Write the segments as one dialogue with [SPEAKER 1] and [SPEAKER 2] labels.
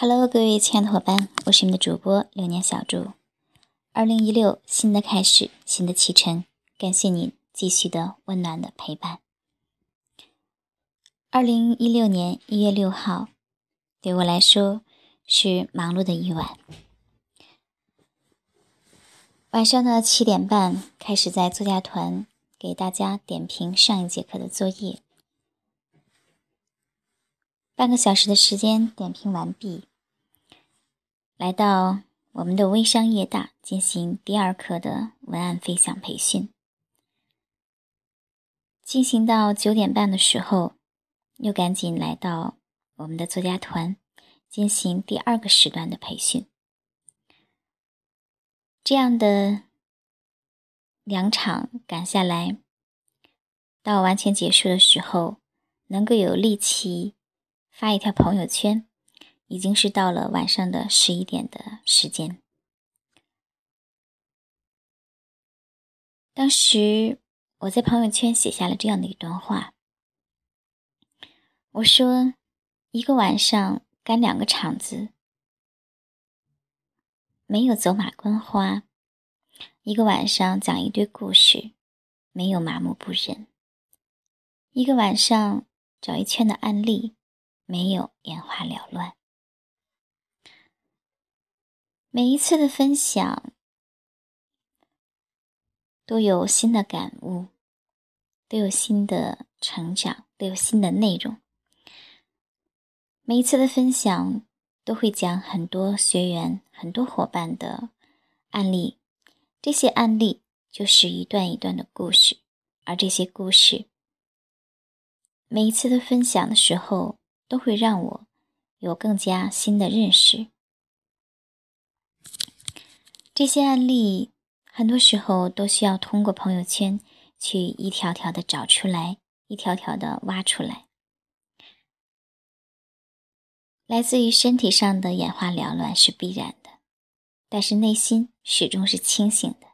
[SPEAKER 1] Hello，各位亲爱的伙伴，我是你们的主播流年小猪。二零一六，新的开始，新的启程，感谢你继续的温暖的陪伴。二零一六年一月六号，对我来说是忙碌的一晚。晚上的七点半开始在作家团给大家点评上一节课的作业。半个小时的时间点评完毕，来到我们的微商业大进行第二课的文案分享培训。进行到九点半的时候，又赶紧来到我们的作家团进行第二个时段的培训。这样的两场赶下来，到完全结束的时候，能够有力气。发一条朋友圈，已经是到了晚上的十一点的时间。当时我在朋友圈写下了这样的一段话，我说：“一个晚上赶两个场子，没有走马观花；一个晚上讲一堆故事，没有麻木不仁；一个晚上找一圈的案例。”没有眼花缭乱。每一次的分享都有新的感悟，都有新的成长，都有新的内容。每一次的分享都会讲很多学员、很多伙伴的案例，这些案例就是一段一段的故事，而这些故事，每一次的分享的时候。都会让我有更加新的认识。这些案例很多时候都需要通过朋友圈去一条条的找出来，一条条的挖出来。来自于身体上的眼花缭乱是必然的，但是内心始终是清醒的。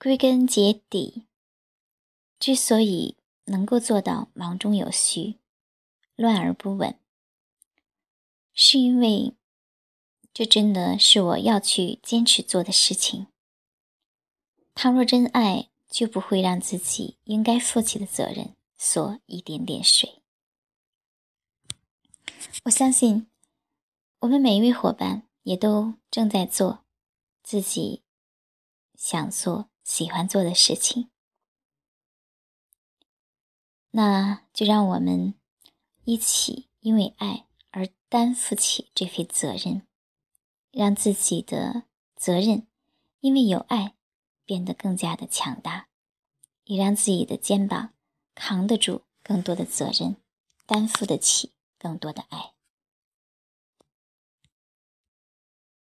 [SPEAKER 1] 归根结底，之所以。能够做到忙中有序，乱而不稳，是因为这真的是我要去坚持做的事情。倘若真爱，就不会让自己应该负起的责任缩一点点水。我相信，我们每一位伙伴也都正在做自己想做、喜欢做的事情。那就让我们一起因为爱而担负起这份责任，让自己的责任因为有爱变得更加的强大，也让自己的肩膀扛得住更多的责任，担负得起更多的爱。